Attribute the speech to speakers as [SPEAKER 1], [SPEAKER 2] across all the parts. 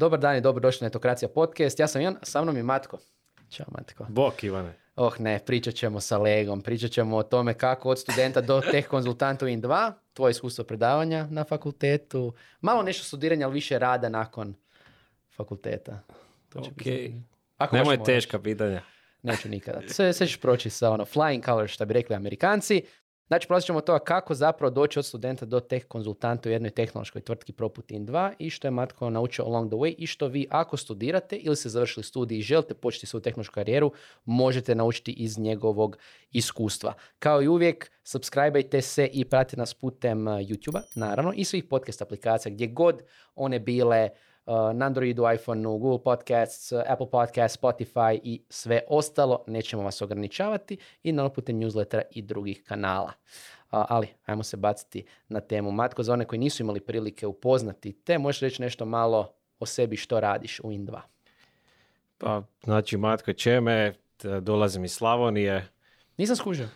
[SPEAKER 1] Dobar dan i dobrodošli na Etokracija podcast. Ja sam Ivan, sa mnom je Matko. Ćao Matko.
[SPEAKER 2] Bok Ivane.
[SPEAKER 1] Oh ne, pričat ćemo sa Legom, pričat ćemo o tome kako od studenta do teh konzultanta u IN2, tvoje iskustvo predavanja na fakultetu, malo nešto studiranja, ali više rada nakon fakulteta. To će
[SPEAKER 2] Ok.
[SPEAKER 1] biti- Ako
[SPEAKER 2] Nemoj teška pitanja.
[SPEAKER 1] Neću nikada. Sve, sve ćeš proći sa ono flying colors, što bi rekli amerikanci. Znači, prosit ćemo toga kako zapravo doći od studenta do teh konzultanta u jednoj tehnološkoj tvrtki Proput In2 i što je Matko naučio along the way i što vi ako studirate ili ste završili studij i želite početi svoju tehnološku karijeru, možete naučiti iz njegovog iskustva. Kao i uvijek, subscribeajte se i pratite nas putem uh, YouTube-a, naravno, i svih podcast aplikacija gdje god one bile, na Androidu, iPhoneu, Google Podcasts, uh, Apple Podcasts, Spotify i sve ostalo. Nećemo vas ograničavati i na putem newslettera i drugih kanala. Uh, ali, ajmo se baciti na temu. Matko, za one koji nisu imali prilike upoznati te, možeš reći nešto malo o sebi što radiš u In2.
[SPEAKER 2] Pa, znači, Matko Čeme, dolazim iz Slavonije.
[SPEAKER 1] Nisam skužio.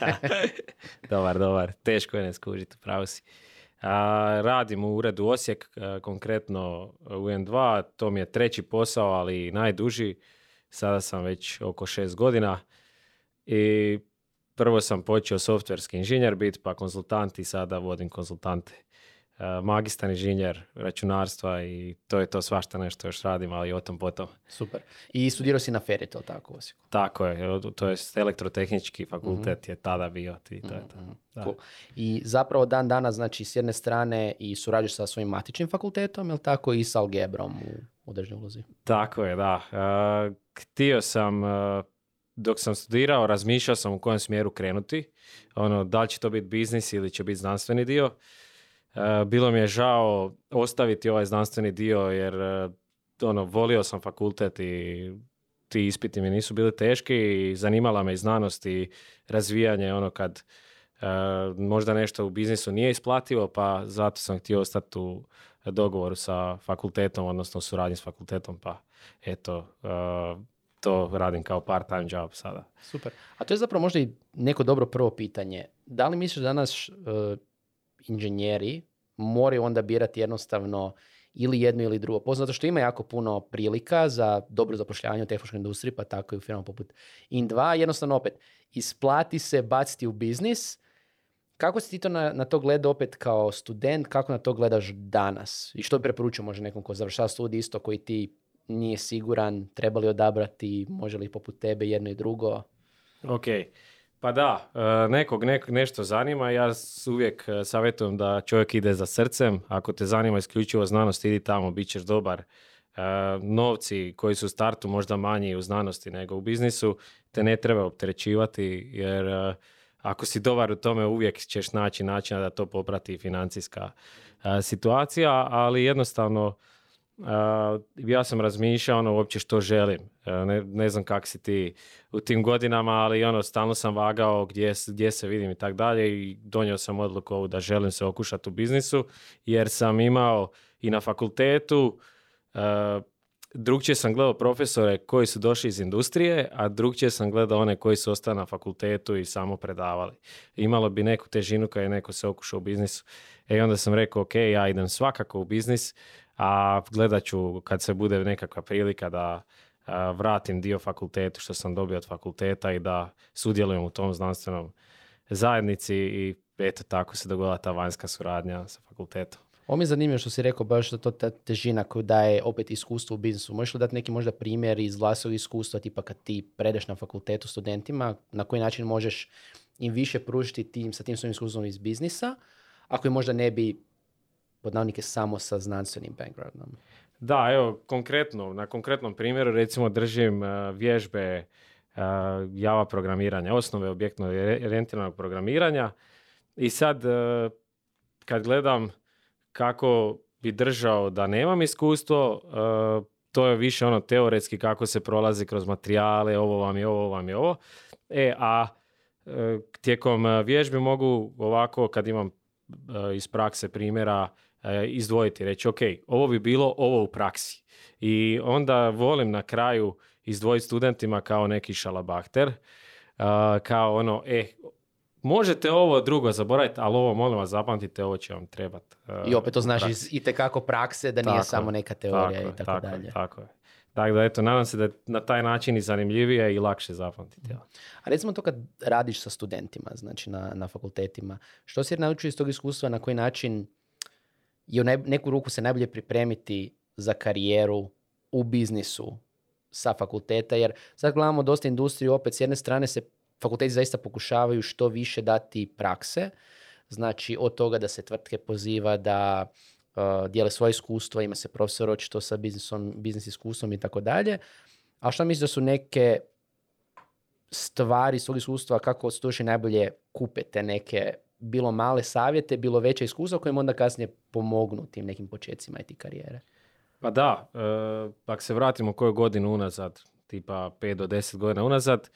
[SPEAKER 2] dobar, dobar. Teško je ne skužiti, pravo si. A, radim u uredu Osijek, a, konkretno u N2. To mi je treći posao, ali najduži. Sada sam već oko šest godina. I prvo sam počeo softverski inženjer biti, pa konzultant i sada vodim konzultante. A, magistar inženjer računarstva i to je to svašta nešto još radim, ali o tom potom.
[SPEAKER 1] Super. I studirao si na Feri, to tako u Osijeku.
[SPEAKER 2] Tako je, to je elektrotehnički fakultet je tada bio i to je to. Da.
[SPEAKER 1] Cool. I zapravo dan danas, znači, s jedne strane i surađuješ sa svojim matičnim fakultetom, jel tako, i sa algebrom u određenoj ulozi.
[SPEAKER 2] Tako je, da. E, htio sam, e, dok sam studirao, razmišljao sam u kojem smjeru krenuti. Ono, da li će to biti biznis ili će biti znanstveni dio. E, bilo mi je žao ostaviti ovaj znanstveni dio jer e, ono, volio sam fakultet i ti ispiti mi nisu bili teški i zanimala me i znanost i razvijanje ono kad e, možda nešto u biznisu nije isplativo pa zato sam htio ostati u dogovoru sa fakultetom odnosno u suradnji s fakultetom pa eto to radim kao part time job sada.
[SPEAKER 1] Super. A to je zapravo možda i neko dobro prvo pitanje. Da li misliš da danas inženjeri moraju onda birati jednostavno ili jedno ili drugo posao, zato što ima jako puno prilika za dobro zapošljavanje u tehnološkoj industriji, pa tako i u firmama poput In2. Jednostavno opet, isplati se baciti u biznis. Kako si ti to na, na to gleda opet kao student, kako na to gledaš danas? I što bi preporučio možda nekom ko završava studij isto koji ti nije siguran, treba li odabrati, može li poput tebe jedno i drugo?
[SPEAKER 2] Ok, pa da, e, nekog nek, nešto zanima, ja uvijek e, savjetujem da čovjek ide za srcem, ako te zanima isključivo znanost, idi tamo, bit ćeš dobar. E, novci koji su u startu možda manji u znanosti nego u biznisu, te ne treba opterećivati, jer ako si dobar u tome uvijek ćeš naći načina da to poprati financijska situacija, ali jednostavno ja sam razmišljao ono uopće što želim. Uh, ne, ne znam kak si ti u tim godinama, ali ono stalno sam vagao gdje, gdje se vidim i tak dalje i donio sam odluku ovu da želim se okušati u biznisu jer sam imao i na fakultetu uh, drugčije sam gledao profesore koji su došli iz industrije, a drugčije sam gledao one koji su ostali na fakultetu i samo predavali. Imalo bi neku težinu kada je neko se okušao u biznisu. E onda sam rekao, ok, ja idem svakako u biznis, a gledat ću kad se bude nekakva prilika da vratim dio fakultetu što sam dobio od fakulteta i da sudjelujem u tom znanstvenom zajednici i eto tako se dogodila ta vanjska suradnja sa fakultetom.
[SPEAKER 1] Ovo mi je zanimljivo što si rekao baš da to ta težina koju daje opet iskustvo u biznisu. Možeš li dati neki možda primjer iz vlastnog iskustva, tipa kad ti predeš na fakultetu studentima, na koji način možeš im više pružiti tim, sa tim svojim iskustvom iz biznisa, ako im možda ne bi pod navodnike samo sa znanstvenim backgroundom.
[SPEAKER 2] Da, evo, konkretno, na konkretnom primjeru recimo držim e, vježbe e, Java programiranja, osnove objektno orijentiranog programiranja i sad e, kad gledam kako bi držao da nemam iskustvo, e, to je više ono teoretski kako se prolazi kroz materijale, ovo vam je ovo, vam je ovo. E, a e, tijekom e, vježbi mogu ovako kad imam iz prakse primjera izdvojiti, reći ok, ovo bi bilo ovo u praksi. I onda volim na kraju izdvojiti studentima kao neki šalabahter, kao ono, e, možete ovo drugo zaboraviti, ali ovo molim vas zapamtite, ovo će vam trebati.
[SPEAKER 1] I opet to znaš iz itekako prakse da nije
[SPEAKER 2] Tako
[SPEAKER 1] samo neka teorija
[SPEAKER 2] tako
[SPEAKER 1] i tako,
[SPEAKER 2] tako je,
[SPEAKER 1] dalje.
[SPEAKER 2] Tako je. Dakle, da, eto, nadam se da je na taj način i zanimljivije i lakše zapamtiti.
[SPEAKER 1] A recimo to kad radiš sa studentima, znači na, na fakultetima, što si naučio iz tog iskustva, na koji način je u naj- neku ruku se najbolje pripremiti za karijeru u biznisu sa fakulteta, jer sad gledamo dosta industriju, opet s jedne strane se fakulteti zaista pokušavaju što više dati prakse, znači od toga da se tvrtke poziva da uh, dijele svoje iskustvo, ima se profesor očito sa biznisom, biznis iskustvom i tako dalje. A što misliš da su neke stvari svog iskustva kako studenti najbolje kupe te neke bilo male savjete, bilo veće iskustva koje im onda kasnije pomognu tim nekim počecima i ti karijere.
[SPEAKER 2] Pa da, e, ako se vratimo koju godinu unazad, tipa 5 do 10 godina unazad,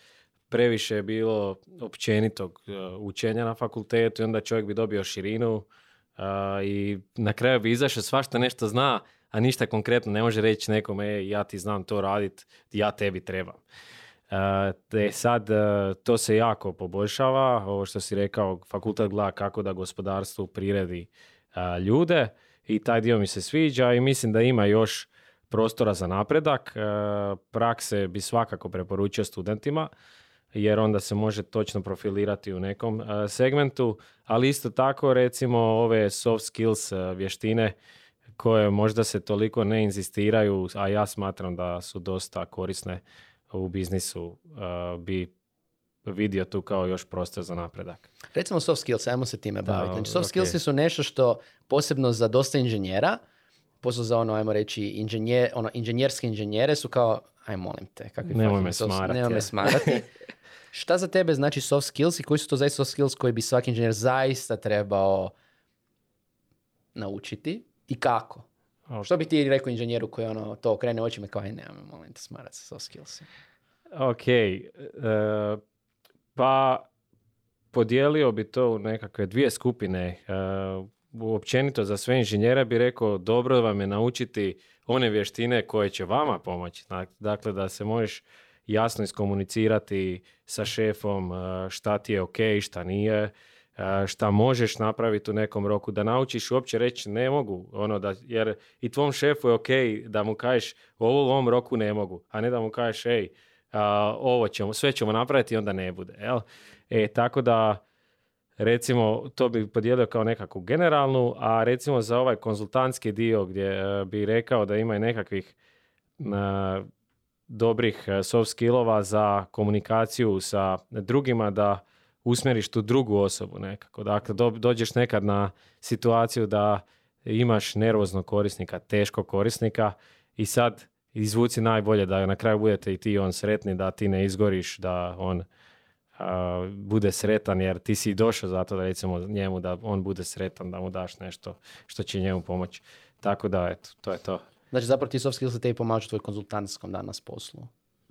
[SPEAKER 2] previše je bilo općenitog e, učenja na fakultetu i onda čovjek bi dobio širinu e, i na kraju bi izašao svašta nešto zna, a ništa konkretno ne može reći nekome, e, ja ti znam to radit, ja tebi trebam. E, te sad e, to se jako poboljšava, ovo što si rekao, fakultet gleda kako da gospodarstvu priredi ljude i taj dio mi se sviđa i mislim da ima još prostora za napredak. Prakse bi svakako preporučio studentima jer onda se može točno profilirati u nekom e, segmentu, ali isto tako recimo ove soft skills e, vještine koje možda se toliko ne inzistiraju, a ja smatram da su dosta korisne u biznisu, e, bi vidio tu kao još prostor za napredak.
[SPEAKER 1] Recimo soft skills, ajmo se time baviti. Znači soft skills su nešto što posebno za dosta inženjera, posebno za ono, ajmo reći, inženjer, ono, inženjerske inženjere su kao, aj molim te, kakvi
[SPEAKER 2] Nemoj me smarati,
[SPEAKER 1] Nemoj me smarati. Šta za tebe znači soft skills i koji su to zaista soft skills koji bi svaki inženjer zaista trebao naučiti i kako?
[SPEAKER 2] Ok.
[SPEAKER 1] Što bi ti rekao inženjeru koji ono, to okrene očima kao, aj nemoj me molim te smarati sa soft skills.
[SPEAKER 2] Ok, e, pa podijelio bi to u nekakve dvije skupine. E, općenito za sve inženjere bi rekao dobro vam je naučiti one vještine koje će vama pomoći. Dak- Dakle, da se možeš jasno iskomunicirati sa šefom e, šta ti je ok, šta nije, e, šta možeš napraviti u nekom roku, da naučiš uopće reći ne mogu, ono da, jer i tvom šefu je ok da mu kažeš ovo u ovom roku ne mogu, a ne da mu kažeš ej, ovo ćemo, sve ćemo napraviti i onda ne bude. Jel? E, tako da, recimo, to bi podijelio kao nekakvu generalnu, a recimo za ovaj konzultantski dio gdje e, bi rekao da ima i nekakvih dobrih e, soft skillova za komunikaciju sa drugima da usmjeriš tu drugu osobu nekako. Dakle, do- dođeš nekad na situaciju da imaš nervoznog korisnika, teškog korisnika i sad izvuci najbolje da na kraju budete i ti on sretni, da ti ne izgoriš, da on a, bude sretan jer ti si došao zato da recimo njemu da on bude sretan, da mu daš nešto što će njemu pomoći. Tako da, eto, to je to.
[SPEAKER 1] Znači zapravo ti soft skills tebi pomažu tvoj konzultantskom danas poslu.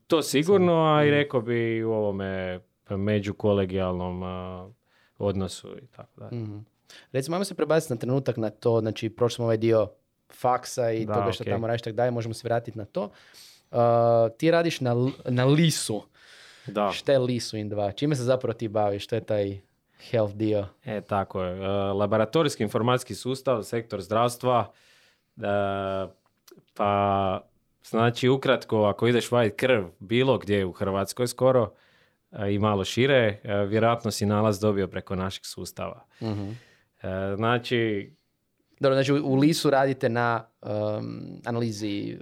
[SPEAKER 2] To sigurno, a i rekao bi u ovome međukolegijalnom odnosu i tako dalje.
[SPEAKER 1] Mhm. Recimo, ajmo se prebaciti na trenutak na to, znači prošli smo ovaj dio faksa i
[SPEAKER 2] Da,
[SPEAKER 1] toga što tamo radiš tako dalje, možemo se vratiti na to. Uh, ti radiš na, na lisu.
[SPEAKER 2] Da.
[SPEAKER 1] Šta je lisu in 2? Čime se zapravo ti baviš? Što je taj health dio?
[SPEAKER 2] E, tako je. E, laboratorijski informacijski sustav, sektor zdravstva. E, pa, znači, ukratko, ako ideš vaditi krv bilo gdje u Hrvatskoj skoro e, i malo šire, e, vjerojatno si nalaz dobio preko našeg sustava.
[SPEAKER 1] Mhm.
[SPEAKER 2] E, znači,
[SPEAKER 1] Dobro, znači u, lisu radite na um, analizi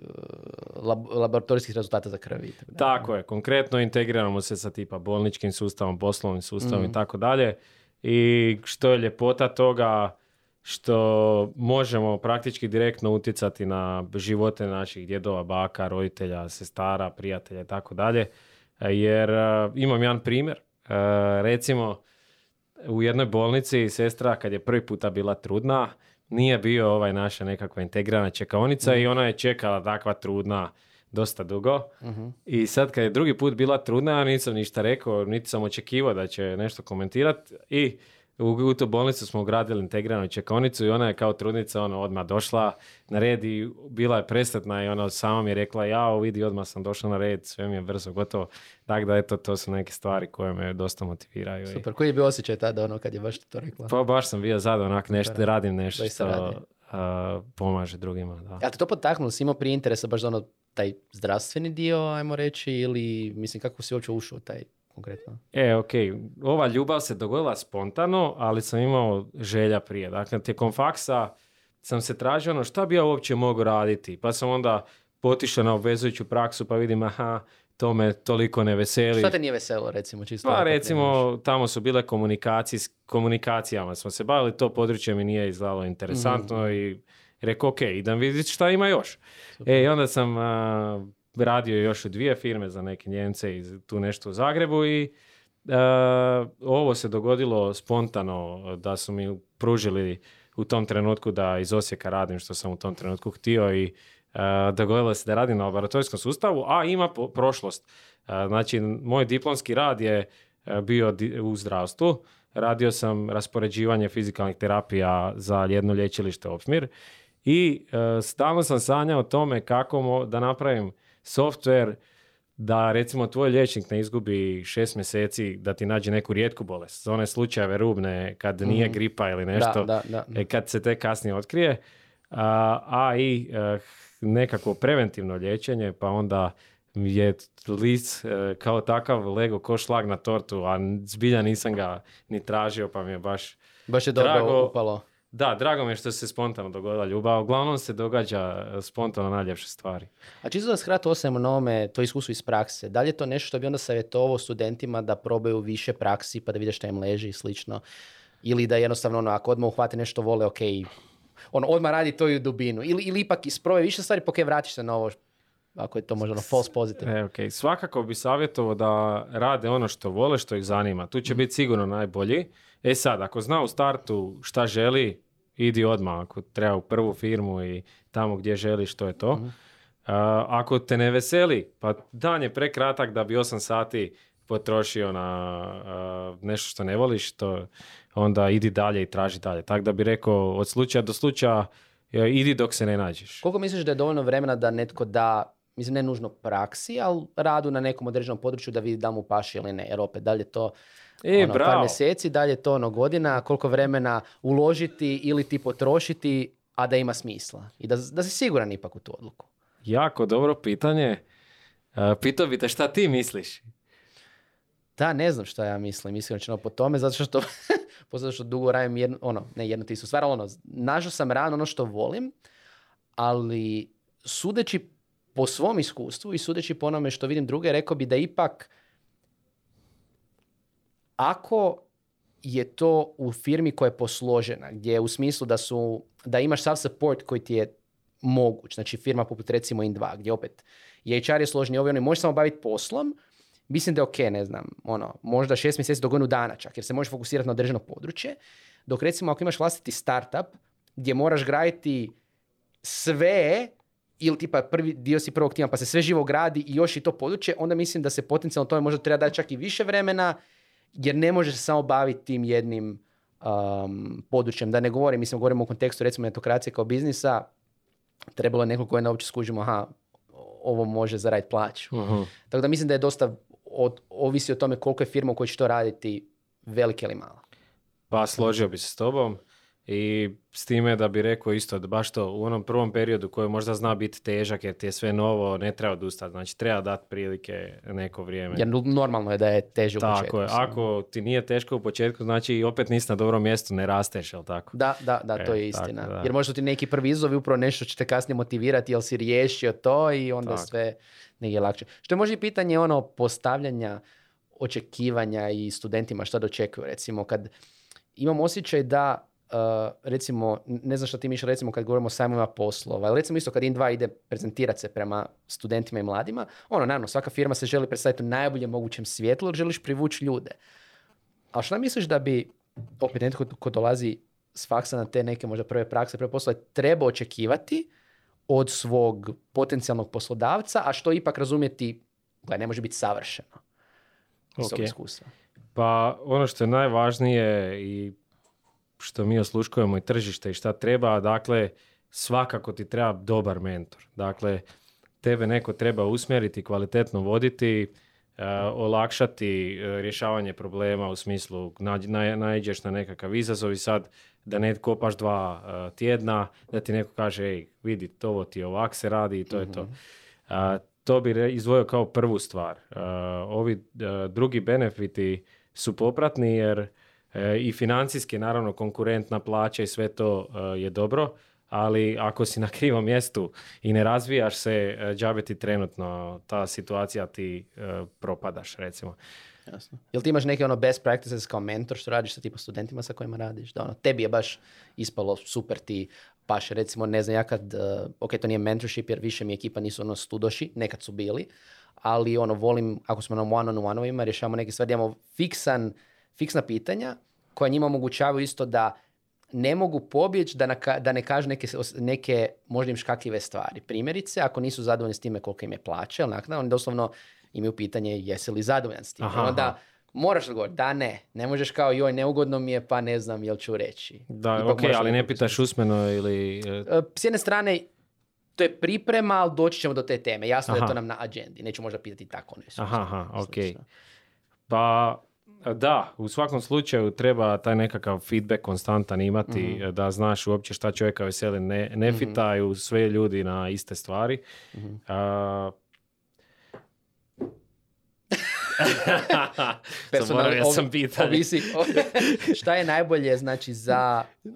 [SPEAKER 1] lab- laboratorijskih rezultata za krvi. Tako,
[SPEAKER 2] je, konkretno integriramo se sa tipa bolničkim sustavom, poslovnim sustavom i tako dalje. I što je ljepota toga što možemo praktički direktno utjecati na živote naših djedova, baka, roditelja, sestara, prijatelja i tako dalje. E, Jer e, imam jedan primjer. E, recimo, u jednoj bolnici sestra kad je prvi puta bila trudna, nije bio ovaj naša nekakva integrirana čekaonica i ona je čekala takva trudna dosta dugo. I sad kad je drugi put bila trudna, ja nisam ništa rekao, niti sam očekivao da će nešto komentirati i u, u tu bolnicu smo ugradili integriranu čekonicu i ona je kao trudnica ono, odmah došla na red i bila je presretna i ona sama mi je rekla ja vidi odmah sam došla na red, sve mi je brzo gotovo. Tako da eto, to su neke stvari koje me dosta motiviraju. i-
[SPEAKER 1] Super, koji je bio osjećaj tada ono kad je baš to rekla?
[SPEAKER 2] Pa baš sam bio zadovoljan, onak nešto,
[SPEAKER 1] Super.
[SPEAKER 2] radim nešto što a, pomaže drugima. Da.
[SPEAKER 1] Ja te to potaknulo, si imao prije interesa baš za ono taj zdravstveni dio, ajmo reći, ili mislim kako si uopće ušao taj konkretno?
[SPEAKER 2] E, ok, ova ljubav se dogodila spontano, ali sam imao želja prije. Dakle, tijekom faksa sam se tražio ono šta bi ja uopće mogao raditi. Pa sam onda potišao na obvezujuću praksu pa vidim, aha, to me toliko ne veseli.
[SPEAKER 1] Šta te nije veselo, recimo, čisto?
[SPEAKER 2] Pa recimo, tamo su bile komunikacijs, komunikacijama smo se bavili, to područje mi nije izgledalo interesantno
[SPEAKER 1] Mhm.
[SPEAKER 2] i rekao, ok, idem vidjeti šta ima još. E, i onda sam a, radio još u dvije firme za neke Njemce i tu nešto u Zagrebu i a, ovo se dogodilo spontano da su mi pružili u tom trenutku da iz Osijeka radim što sam u tom trenutku htio i a, dogodilo se da radim na laboratorijskom sustavu, a ima po- prošlost. A, znači, moj diplomski rad je a, bio di- u zdravstvu. Radio sam raspoređivanje fizikalnih terapija za jedno lječilište Opsmir i e, stalno sam sanjao o tome kako mo- da napravim software da recimo tvoj liječnik ne izgubi šest mjeseci da ti nađe neku rijetku bolest. Za one slučajeve rubne kad nije
[SPEAKER 1] Mhm.
[SPEAKER 2] gripa ili
[SPEAKER 1] Da,
[SPEAKER 2] nešto.
[SPEAKER 1] da, da.
[SPEAKER 2] E, kad se te kasnije otkrije, a, a i eh, nekakvo preventivno liječenje, pa onda je lic eh, kao takav lego ko šlag na tortu, a zbilja nisam ga ni tražio, pa mi je baš...
[SPEAKER 1] Baš je dobro upalo.
[SPEAKER 2] Da, drago mi je što se spontano dogodila ljubav. Uglavnom se događa eh, spontano najljepše stvari.
[SPEAKER 1] A čisto da skratko ostavimo na ovome to iskustvo iz prakse. Da li je to nešto što bi onda savjetovao studentima da probaju više praksi pa da vide šta im leži i slično? Ili da jednostavno ono, ako odmah uhvate nešto vole, ok, ono, odmah radi to i u dubinu. Ili, ili ipak isproje više stvari, pa ok, vratiš se na ovo, ako je to možda ono false positive.
[SPEAKER 2] E, ok. Svakako bi savjetovao da rade ono što vole, što ih zanima. Tu će biti sigurno najbolji. E sad, ako zna u startu šta želi, idi odmah. Ako treba u prvu firmu i tamo gdje želi, što je to. A, ako te ne veseli, pa dan je prekratak da bi 8 sati potrošio na a, nešto što ne voliš, to onda idi dalje i traži dalje. Tako da bi rekao, od slučaja do slučaja, e, idi dok se ne nađeš.
[SPEAKER 1] Koliko misliš da je dovoljno vremena da netko da, mislim ne nužno praksi, ali radu na nekom određenom području da vidi da mu paši ili ne? Jer opet, da li je to
[SPEAKER 2] E,
[SPEAKER 1] ono, par
[SPEAKER 2] bravo.
[SPEAKER 1] mjeseci, da li je to ono godina, koliko vremena uložiti ili ti potrošiti, a da ima smisla. I da, da si siguran ipak u tu odluku.
[SPEAKER 2] Jako dobro pitanje. E, pitao bi te šta ti misliš?
[SPEAKER 1] Da, ne znam šta ja mislim, iskreno po tome, zato što, zato što dugo radim jedno, ono, ne jedno ti su stvar, ono, našao sam rano ono što volim, ali sudeći po svom iskustvu i sudeći po onome što vidim druge, rekao bi da ipak ako je to u firmi koja je posložena, gdje je u smislu da su, da imaš sav support koji ti je moguć, znači firma poput recimo In2, gdje opet je HR je složeni, ovi oni možeš samo baviti poslom, mislim da je ok, ne znam, ono, možda šest mjeseci do godinu dana čak, jer se možeš fokusirati na određeno područje, dok recimo ako imaš vlastiti startup, gdje moraš graditi sve ili tipa prvi dio si prvog tima pa se sve živo gradi i još i to područje, onda mislim da se potencijalno tome možda treba dati čak i više vremena, jer ne možeš se samo baviti tim jednim um, područjem. Da ne govorim, mislim, govorimo u kontekstu recimo netokracije kao biznisa, trebalo je neko koje uopće skužimo, aha, ovo može zaraditi plaću.
[SPEAKER 2] Mhm.
[SPEAKER 1] Tako da mislim da je dosta od, ovisi o tome koliko je firma u kojoj će to raditi velika ili mala.
[SPEAKER 2] Pa složio bi se s tobom i s time da bi rekao isto da baš to u onom prvom periodu koji možda zna biti težak jer ti je sve novo, ne treba odustati. Znači treba dati prilike neko vrijeme.
[SPEAKER 1] Jer normalno je da je teže u
[SPEAKER 2] Tako
[SPEAKER 1] početku.
[SPEAKER 2] je. Ako ti nije teško u početku, znači i opet nisi na dobrom mjestu, ne rasteš, jel tako?
[SPEAKER 1] Da, da, da, to
[SPEAKER 2] E,
[SPEAKER 1] je istina.
[SPEAKER 2] tako da.
[SPEAKER 1] Jer možda ti neki prvi izazov je upravo nešto će te kasnije motivirati jel si riješio to i onda
[SPEAKER 2] Tako.
[SPEAKER 1] sve negdje lakše. Što je možda i pitanje ono postavljanja očekivanja i studentima šta dočekuju. Recimo kad imam osjećaj da uh, recimo, ne znam šta ti mišlja, recimo kad govorimo o sajmovima poslova, ali recimo isto kad In2 ide prezentirati se prema studentima i mladima, ono, naravno, svaka firma se želi predstaviti u najboljem mogućem svjetlu jer želiš privući ljude. A šta misliš da bi, opet netko ko dolazi s faksa na te neke možda prve prakse, prve poslove, treba očekivati od svog potencijalnog poslodavca, a što ipak razumjeti, gledaj, ne može biti savršeno iz tog
[SPEAKER 2] Ok.
[SPEAKER 1] iskustva.
[SPEAKER 2] Pa ono što je najvažnije i što mi osluškujemo i tržište i šta treba, dakle, svakako ti treba dobar mentor. Dakle, tebe neko treba usmjeriti, kvalitetno voditi, uh, olakšati uh, rješavanje problema u smislu naiđeš na nekakav izazov i sad da ne kopaš dva uh, tjedna, da ti neko kaže, ej, vidi, to ti ovak se radi i to je to. Mhm. to bi izdvojio kao prvu stvar. ovi drugi benefiti su popratni jer i financijski naravno konkurentna plaća i sve to je dobro, ali ako si na krivom mjestu i ne razvijaš se, e, džabe ti trenutno ta situacija ti e, propadaš, recimo.
[SPEAKER 1] Jasno. Jel ti imaš neke ono best practices kao mentor što radiš sa tipa studentima sa kojima radiš? Da ono, tebi je baš ispalo super ti paš recimo, ne znam, ja kad, uh, ok, to nije mentorship jer više mi ekipa nisu ono studoši, nekad su bili, ali ono, volim, ako smo na one-on-one-ovima, rješavamo neke stvari, imamo fiksan, fiksna pitanja koja njima omogućavaju isto da ne mogu pobjeći da, da ne kažu neke, neke možda im škakljive stvari. Primjerice, ako nisu zadovoljni s time koliko im je plaće, naknada, oni doslovno imaju pitanje jesi li zadovoljan s tim. Aha, Onda moraš odgovoriti da ne. Ne možeš kao joj neugodno mi je pa ne znam jel ću reći.
[SPEAKER 2] Da, ok, ali ne pitaš usmeno ili... E,
[SPEAKER 1] e, s jedne strane, to je priprema, ali doći ćemo do te teme. Jasno aha. je to nam na agendi. Neću možda pitati tako nešto.
[SPEAKER 2] Aha, aha, ok. Pa da, u svakom slučaju treba taj nekakav feedback konstantan imati, mhm. da znaš uopće šta čovjeka veseli. Ne, ne mm fitaju sve ljudi na iste stvari. mm ja sam
[SPEAKER 1] šta je najbolje znači za uh,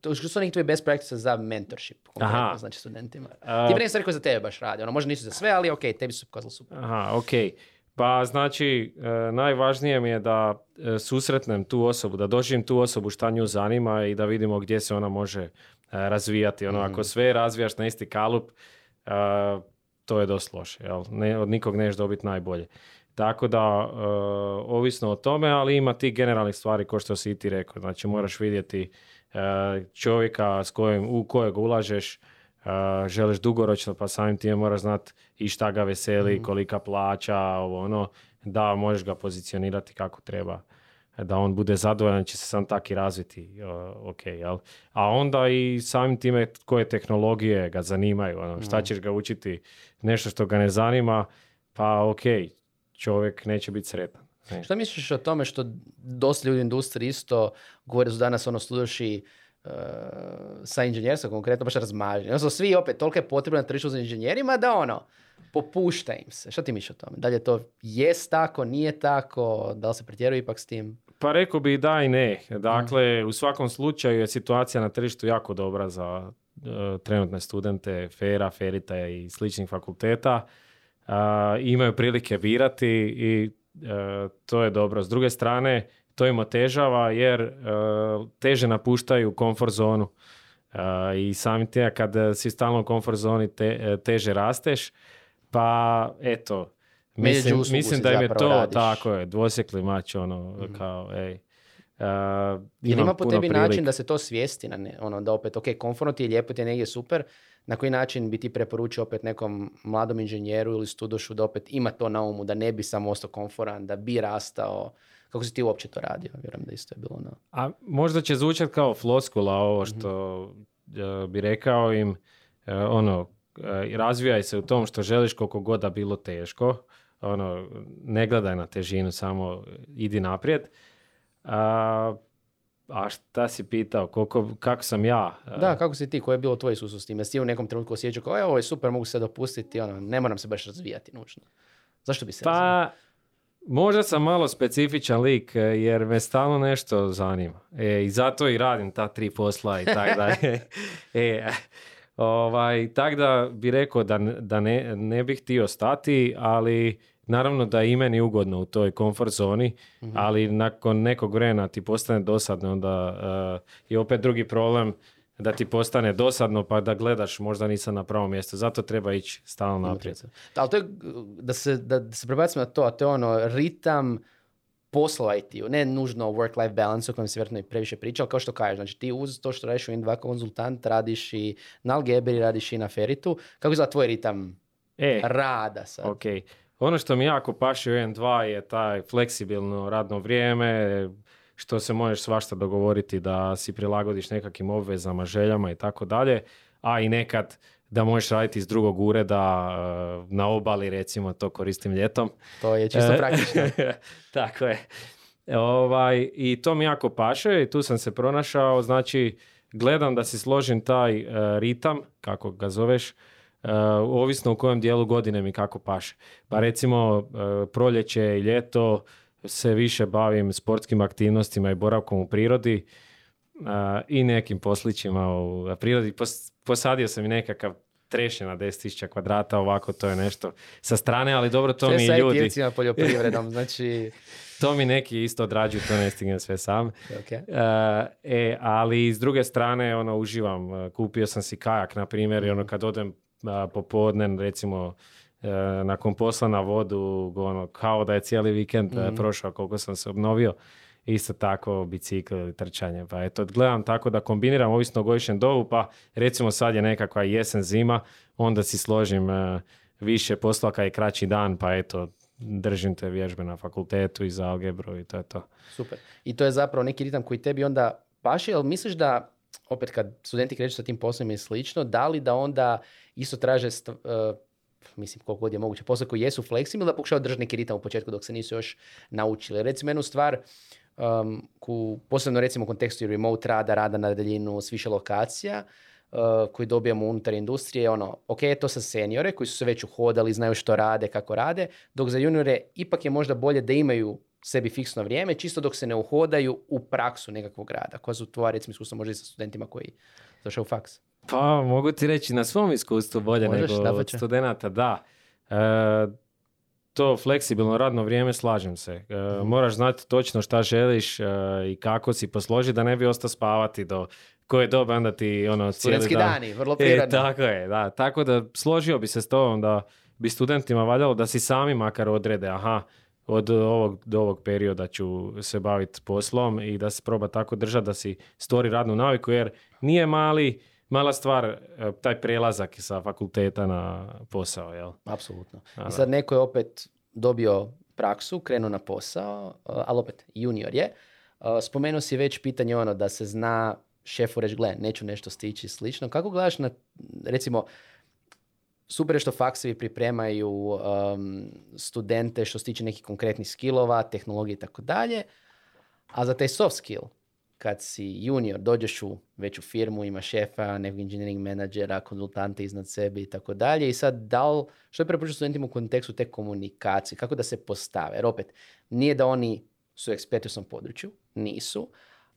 [SPEAKER 1] to što su neki tvoji best practices za mentorship Aha. znači studentima uh, ti prije stvari koje za tebe baš radi ono možda nisu za sve ali ok tebi su pokazali super
[SPEAKER 2] aha ok pa znači, e, najvažnije mi je da e, susretnem tu osobu, da doživim tu osobu šta nju zanima i da vidimo gdje se ona može e, razvijati. Ono, Ako mhm. sve razvijaš na isti kalup, to je dosta loše. Jel? Ne, od nikog neš dobiti najbolje. Tako da, ovisno o tome, ali ima ti generalnih stvari kao što si i ti rekao. Znači, moraš vidjeti čovjeka s kojim, u kojeg ulažeš, želiš dugoročno, pa samim time moraš znati i šta ga veseli, mm. kolika plaća, ovo ono, da možeš ga pozicionirati kako treba da on bude zadovoljan, će se sam tak i razviti, ok, jel? A onda i samim time koje tehnologije ga zanimaju, ono, šta mhm. ćeš ga učiti, nešto što ga ne zanima, pa ok, čovjek neće biti sretan.
[SPEAKER 1] Ne. Šta misliš o tome što dosta ljudi u industriji isto govore su danas ono uh, sa inženjerstva konkretno baš razmaženi. Ono svi opet toliko je potrebno na tržištu za inženjerima da ono, popušta im se. Šta ti misliš o tome? Da li je to jest tako, nije tako, da li se pretjeruje ipak s tim?
[SPEAKER 2] Pa rekao bi da i ne. Dakle, u svakom slučaju je situacija na tržištu jako dobra za uh, trenutne studente Fera, Ferita i sličnih fakulteta. Uh, imaju prilike birati i uh, to je dobro. S druge strane, to im otežava jer teže napuštaju komfort zonu. I samim tim kad si stalno u komfort zoni te, teže rasteš, pa eto, mislim, mislim da im je to radiš. tako je, dvosjekli mač, ono, mm kao, ej. Uh,
[SPEAKER 1] Jel ima po tebi način da se to svijesti, na ne, ono, da opet, ok, komfortno ti je lijepo, ti je negdje super, na koji način bi ti preporučio opet nekom mladom inženjeru ili studošu da opet ima to na umu, da ne bi samo ostao komforan, da bi rastao, kako si ti uopće to radio? Vjerujem da isto je bilo na...
[SPEAKER 2] A možda će zvučati kao floskula ovo mhm. što mm bi rekao im, uh, ono, E, razvijaj se u tom što želiš koliko god da bilo teško. Ono, ne gledaj na težinu, samo idi naprijed. A, a šta si pitao? Koliko, kako sam ja?
[SPEAKER 1] Da, kako si ti? Koje je bilo tvoj susu s tim? Jesi u nekom trenutku osjećao kao, ovo je super, mogu se dopustiti, ono, ne moram se baš razvijati nužno. Zašto bi se
[SPEAKER 2] Pa, možda sam malo specifičan lik, e, jer me stalno nešto zanima. E, I zato i radim ta tri posla i tako dalje. e, Ovaj, tak da bi rekao da, da ne, ne bih htio stati, ali naravno da je i meni ugodno u toj komfort zoni, mhm. ali nakon nekog vremena ti postane dosadno, onda uh, je opet drugi problem da ti postane dosadno pa da gledaš možda nisam na pravom mjestu. Zato treba ići stalno naprijed.
[SPEAKER 1] Da, ali to je, da se, da se prebacimo na to, a to je ono ritam posla IT-u, ne nužno work-life balance o kojem se vjerojatno i previše priča, ali kao što kažeš, znači ti uz to što radiš u dva konzultant, radiš i na Algebri, radiš i na Feritu, kako izgleda tvoj ritam e, rada sad?
[SPEAKER 2] Ok, ono što mi jako paši u N2 je taj fleksibilno radno vrijeme, što se možeš svašta dogovoriti da si prilagodiš nekakvim obvezama, željama i tako dalje, a i nekad da možeš raditi iz drugog ureda e, na obali, recimo, to koristim ljetom.
[SPEAKER 1] To je čisto
[SPEAKER 2] E,
[SPEAKER 1] praktično.
[SPEAKER 2] Tako je. Ovaj, I to mi jako paše i tu sam se pronašao, znači gledam da si složim taj e, ritam, kako ga zoveš, e, ovisno u kojem dijelu godine mi kako paše. Pa recimo proljeće i ljeto se više bavim sportskim aktivnostima i boravkom u prirodi e, i nekim poslićima u prirodi. Pos- posadio sam i nekakav trešnje na 10.000 kvadrata, ovako to je nešto sa strane, ali dobro to
[SPEAKER 1] Sve
[SPEAKER 2] mi
[SPEAKER 1] sa
[SPEAKER 2] ljudi...
[SPEAKER 1] IT-evcima poljoprivredom, znači...
[SPEAKER 2] To mi neki isto odrađuju, to ne stignem sve sam.
[SPEAKER 1] ok.
[SPEAKER 2] E, e, ali s druge strane, ono, uživam. Kupio sam si kajak, na primjer, i ono, kad odem a, popodne, recimo, nakon posla na vodu, ono, kao da je cijeli vikend e, prošao koliko sam se obnovio. Isto tako bicikl ili trčanje. Pa eto, gledam tako da kombiniram ovisno o godišnjem dobu, pa recimo sad je nekakva jesen zima, onda si složim e, više posla kad je kraći dan, pa eto, držim te vježbe na fakultetu i za algebru i to je to.
[SPEAKER 1] Super. I to je zapravo neki ritam koji tebi onda paše, jel misliš da, opet kad studenti kreću sa tim poslom i slično, da li da onda isto traže, st- mislim koliko god je moguće, posle koji jesu fleksibilni, da pokušaju držati neki ritam u početku dok se nisu još naučili. Recimo jednu stvar, um, ku, posebno recimo u kontekstu remote rada, rada na daljinu s više lokacija, uh, koji dobijamo unutar industrije, ono, ok, to sa seniore koji su se već uhodali, znaju što rade, kako rade, dok za juniore ipak je možda bolje da imaju sebi fiksno vrijeme, čisto dok se ne uhodaju u praksu nekakvog rada. Koja su tvoja, recimo, iskustva možda i sa studentima koji zašao u faks?
[SPEAKER 2] Pa mogu ti reći na svom iskustvu bolje
[SPEAKER 1] Možeš,
[SPEAKER 2] nego od studenata, da. E, to fleksibilno radno vrijeme, slažem se. E,
[SPEAKER 1] Mhm.
[SPEAKER 2] Moraš znati točno šta želiš e, i kako si posloži da ne bi ostao spavati do koje doba onda ti ono cijeli
[SPEAKER 1] Studentski
[SPEAKER 2] dan.
[SPEAKER 1] dani, vrlo
[SPEAKER 2] E, tako je, da. Tako da složio bi se s tobom da bi studentima valjalo da si sami makar odrede, aha, od ovog do ovog perioda ću se baviti poslom i da se proba tako držati da si stvori radnu naviku jer nije mali, mala stvar e, taj prelazak sa fakulteta na posao, jel?
[SPEAKER 1] Apsolutno. I sad neko je opet dobio praksu, krenuo na posao, uh, ali opet junior je. Uh, Spomenuo si već pitanje ono da se zna šefu reći, gle, neću nešto stići slično. Kako gledaš na, recimo, super je što faksovi pripremaju um, studente što se tiče nekih konkretnih skillova, tehnologije i tako dalje, a za taj soft skill, kad si junior, dođeš u veću firmu, ima šefa, nekog engineering menadžera, konzultante iznad sebe i tako dalje. I sad, da li, što je preporučio studentima u kontekstu te komunikacije? Kako da se postave? Jer opet, nije da oni su eksperti u svom području, nisu,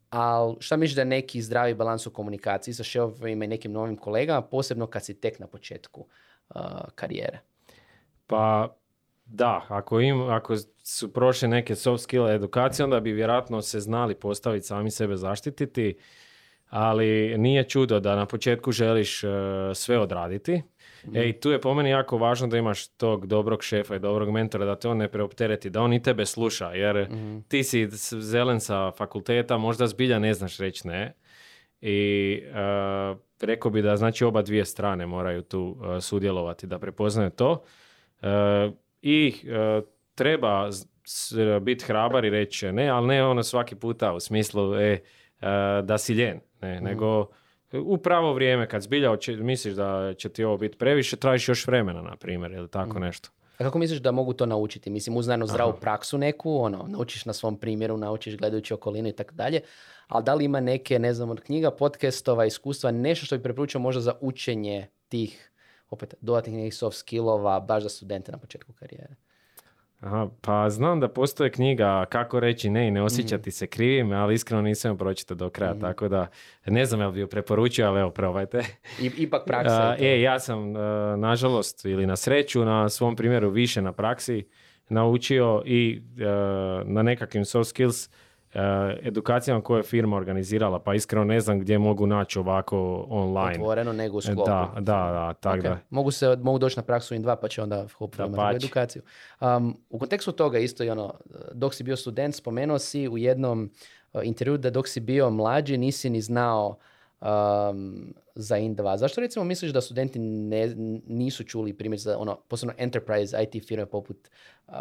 [SPEAKER 1] ali šta misliš da je neki zdravi balans u komunikaciji sa šefovima i nekim novim kolegama, posebno kad si tek na početku uh, karijere?
[SPEAKER 2] Pa da, ako, im, ako su prošle neke soft skill edukacije, onda bi vjerojatno se znali postaviti sami sebe zaštititi, ali nije čudo da na početku želiš e, sve odraditi. E, i tu je po meni jako važno da imaš tog dobrog šefa i dobrog mentora, da te on ne preoptereti, da on i tebe sluša, jer ti si zelen sa fakulteta, možda zbilja ne znaš reći ne. I e, rekao bi da znači oba dvije strane moraju tu e, sudjelovati, da prepoznaju to. I e, treba biti hrabar i reći ne, ali ne ono svaki puta u smislu e, e, da si ljen, ne, nego u pravo vrijeme kad zbilja oče- misliš da će ti ovo biti previše, tražiš još vremena, na primjer, ili tako nešto.
[SPEAKER 1] A kako misliš da mogu to naučiti? Mislim, uz naravno zdravu praksu neku, ono, naučiš na svom primjeru, naučiš gledajući okolinu i tako dalje, ali da li ima neke, ne znam, od knjiga, podcastova, iskustva, nešto što bi preporučio možda za učenje tih, opet, dodatnih nekih soft skillova, baš za studente na početku karijere?
[SPEAKER 2] Aha, pa znam da postoje knjiga kako reći ne i ne osjećati se krivim, ali iskreno nisam pročitao do kraja, tako da ne znam jel bi ju preporučio, ali evo, probajte.
[SPEAKER 1] I, ipak praksa to.
[SPEAKER 2] e, ja sam, e, nažalost, ili na sreću, na svom primjeru više na praksi naučio i e, na nekakvim soft skills edukacijama koje je firma organizirala, pa iskreno ne znam gdje mogu naći ovako online.
[SPEAKER 1] Otvoreno nego u sklopu.
[SPEAKER 2] Da, da, da, tak
[SPEAKER 1] Ok.
[SPEAKER 2] da.
[SPEAKER 1] Mogu, se, mogu doći na praksu in dva, pa će onda hopefully imati edukaciju. Um, u kontekstu toga isto i ono, dok si bio student, spomenuo si u jednom uh, intervju da dok si bio mlađi nisi ni znao um, za IN2. Zašto recimo misliš da studenti ne, nisu čuli primjer za ono, posebno enterprise IT firme poput um,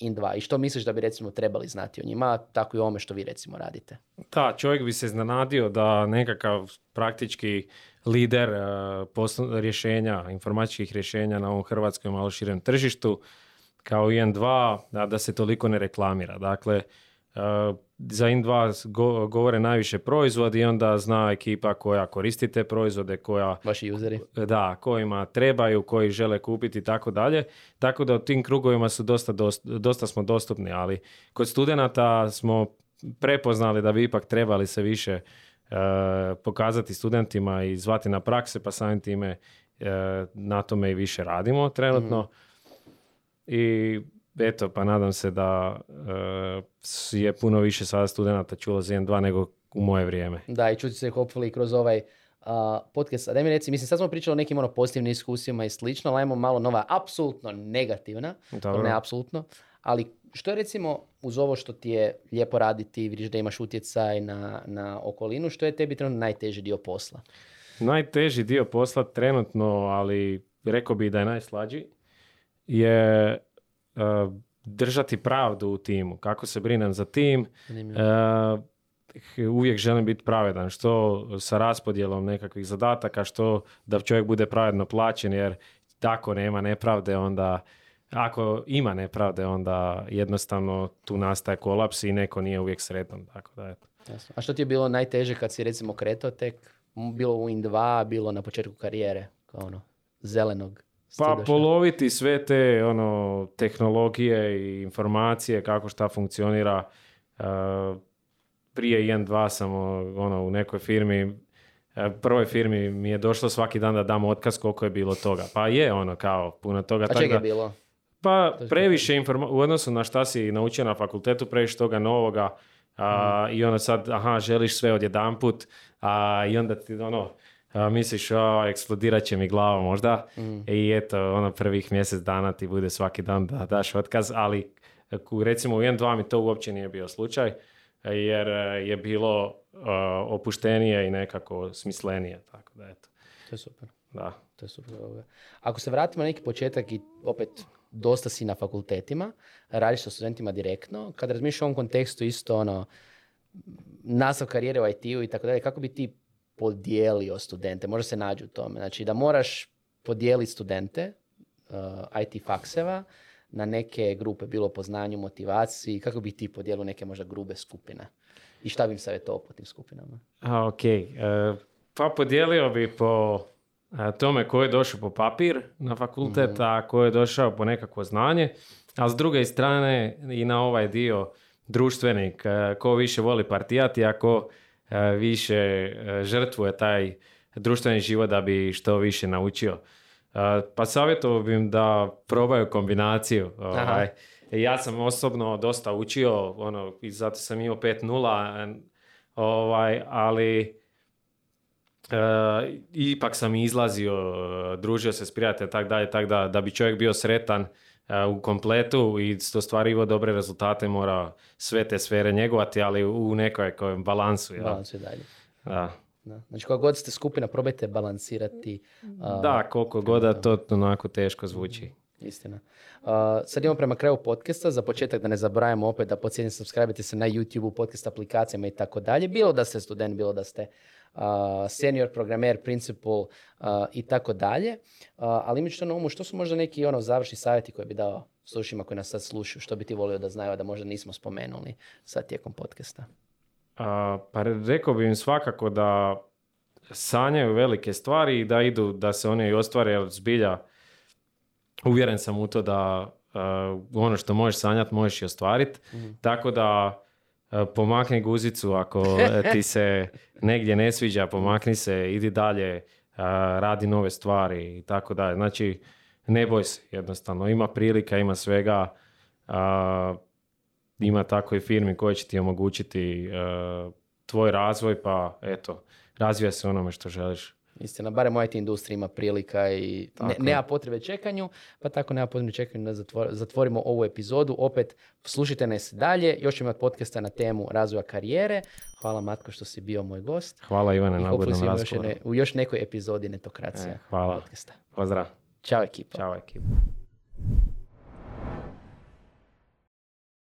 [SPEAKER 1] IN2 i što misliš da bi recimo trebali znati o njima, tako i o ovome što vi recimo radite?
[SPEAKER 2] Da, čovjek bi se iznenadio da nekakav praktički lider uh, rješenja, informatičkih rješenja na ovom hrvatskom malo širem tržištu kao IN2, da, da se toliko ne reklamira. Dakle, Uh, za In2 go, govore najviše proizvodi i onda zna ekipa koja koristi te proizvode, koja...
[SPEAKER 1] Vaši useri.
[SPEAKER 2] Da, kojima trebaju, koji žele kupiti i tako dalje. Tako da u tim krugovima su dosta, dosta, smo dostupni, ali kod studenata smo prepoznali da bi ipak trebali se više uh, pokazati studentima i zvati na prakse, pa samim time uh, na tome i više radimo trenutno. Mhm. I eto, pa nadam se da uh, je puno više sada studenta čulo za 1-2 nego u moje vrijeme.
[SPEAKER 1] Da, i čuti se hopefully kroz ovaj uh, podcast. A mi reci, mislim, sad smo pričali o nekim ono, pozitivnim iskusima i slično, ali ajmo malo nova, apsolutno negativna, Dobro. ne apsolutno, ali što je recimo uz ovo što ti je lijepo raditi, vidiš da imaš utjecaj na, na okolinu, što je tebi trenutno najteži dio posla?
[SPEAKER 2] Najteži dio posla trenutno, ali rekao bi da je najslađi, je uh, držati pravdu u timu, kako se brinem za tim. Uh, uvijek želim biti pravedan, što sa raspodjelom nekakvih zadataka, što da čovjek bude pravedno plaćen, jer tako nema nepravde, onda ako ima nepravde, onda jednostavno tu nastaje kolaps i neko nije uvijek sretan. Tako da, eto.
[SPEAKER 1] A što ti je bilo najteže kad si recimo kretao tek? Bilo u In2, bilo na početku karijere, kao ono, zelenog
[SPEAKER 2] pa poloviti sve te ono, tehnologije i informacije kako šta funkcionira. Uh, prije 1-2 sam ono, u nekoj firmi, uh, prvoj firmi mi je došlo svaki dan da dam otkaz koliko je bilo toga. Pa je ono kao puno toga.
[SPEAKER 1] A čega je bilo?
[SPEAKER 2] Pa previše informacija, u odnosu na šta si naučio na fakultetu, previše toga novoga. Uh, I onda sad, aha, želiš sve odjedanput. A, I onda ti ono, a, misliš, o, eksplodirat će mi glava možda mm. i eto, ono prvih mjesec dana ti bude svaki dan da daš otkaz, ali recimo u 1-2 mi to uopće nije bio slučaj, jer e, je bilo opuštenije i nekako smislenije, tako da eto.
[SPEAKER 1] To je super.
[SPEAKER 2] Da.
[SPEAKER 1] To je super. Ako se vratimo na neki početak i opet dosta si na fakultetima, radiš sa studentima direktno, kad razmišljaš u ovom kontekstu isto ono, nastav karijere u IT-u i tako dalje, kako bi ti podijelio studente, možda se nađu u tome. Znači da moraš podijeliti studente uh, IT fakseva na neke grupe, bilo po znanju, motivaciji, kako bi ti podijelio neke možda grube skupine? I šta bi im savjetovao po tim skupinama?
[SPEAKER 2] A, ok. Uh, pa podijelio bi po uh, tome ko je došao po papir na fakultet, mm a ko je došao po nekakvo znanje. A s druge strane i na ovaj dio društvenik, uh, ko više voli partijati, ako E, više e, žrtvuje taj društveni život da bi što više naučio. E, pa savjetovao bih da probaju kombinaciju. Ovaj. Ja sam osobno dosta učio, ono, i zato sam imao 5.0, ovaj, ali ipak sam izlazio, družio se s prijateljem, tak dalje, tak da, da bi čovjek bio sretan u kompletu i ostvarivo dobre rezultate mora sve te sfere njegovati, ali u nekoj balansu. Ja.
[SPEAKER 1] Balansu dalje.
[SPEAKER 2] Da.
[SPEAKER 1] Da. Znači, kako god ste skupina, probajte balansirati.
[SPEAKER 2] da, koliko god da to onako teško zvuči.
[SPEAKER 1] Istina. Uh, sad imamo prema kraju podcasta. Za početak da ne zaboravimo opet da podsjetim subscribe se na YouTube, podcast aplikacijama i tako dalje. Bilo da ste student, bilo da ste senior programer, principal i tako dalje. Ali imajući to na umu, što su možda neki ono završni savjeti koje bi dao slušima koji nas sad slušaju, što bi ti volio da znaju, da možda nismo spomenuli sad tijekom podcasta?
[SPEAKER 2] pa rekao bi im svakako da sanjaju velike stvari i da idu, da se one i ostvare, jer zbilja uvjeren sam u to da ono što možeš sanjati možeš i ostvariti. Mhm. Tako da pomakni guzicu ako ti se negdje ne sviđa, pomakni se, idi dalje, e, radi nove stvari i tako dalje. Znači, ne boj se jednostavno. Ima prilika, ima svega. E, ima tako i firmi koje će ti omogućiti tvoj razvoj, pa eto, razvija se onome što želiš.
[SPEAKER 1] Istina, barem u IT industriji ima prilika i ne, nema potrebe čekanju, pa tako nema potrebe čekanju da zatvor- zatvorimo ovu epizodu. Opet, slušajte nas dalje, još ćemo imati podcasta na temu razvoja karijere. Hvala Matko što si bio moj gost.
[SPEAKER 2] Hvala Ivane na ugodnom razgovoru.
[SPEAKER 1] jedne- u još nekoj epizodi Netokracija
[SPEAKER 2] E, hvala.
[SPEAKER 1] podcasta.
[SPEAKER 2] Pozdrav.
[SPEAKER 1] Ćao ekipa.
[SPEAKER 2] Ćao ekipa.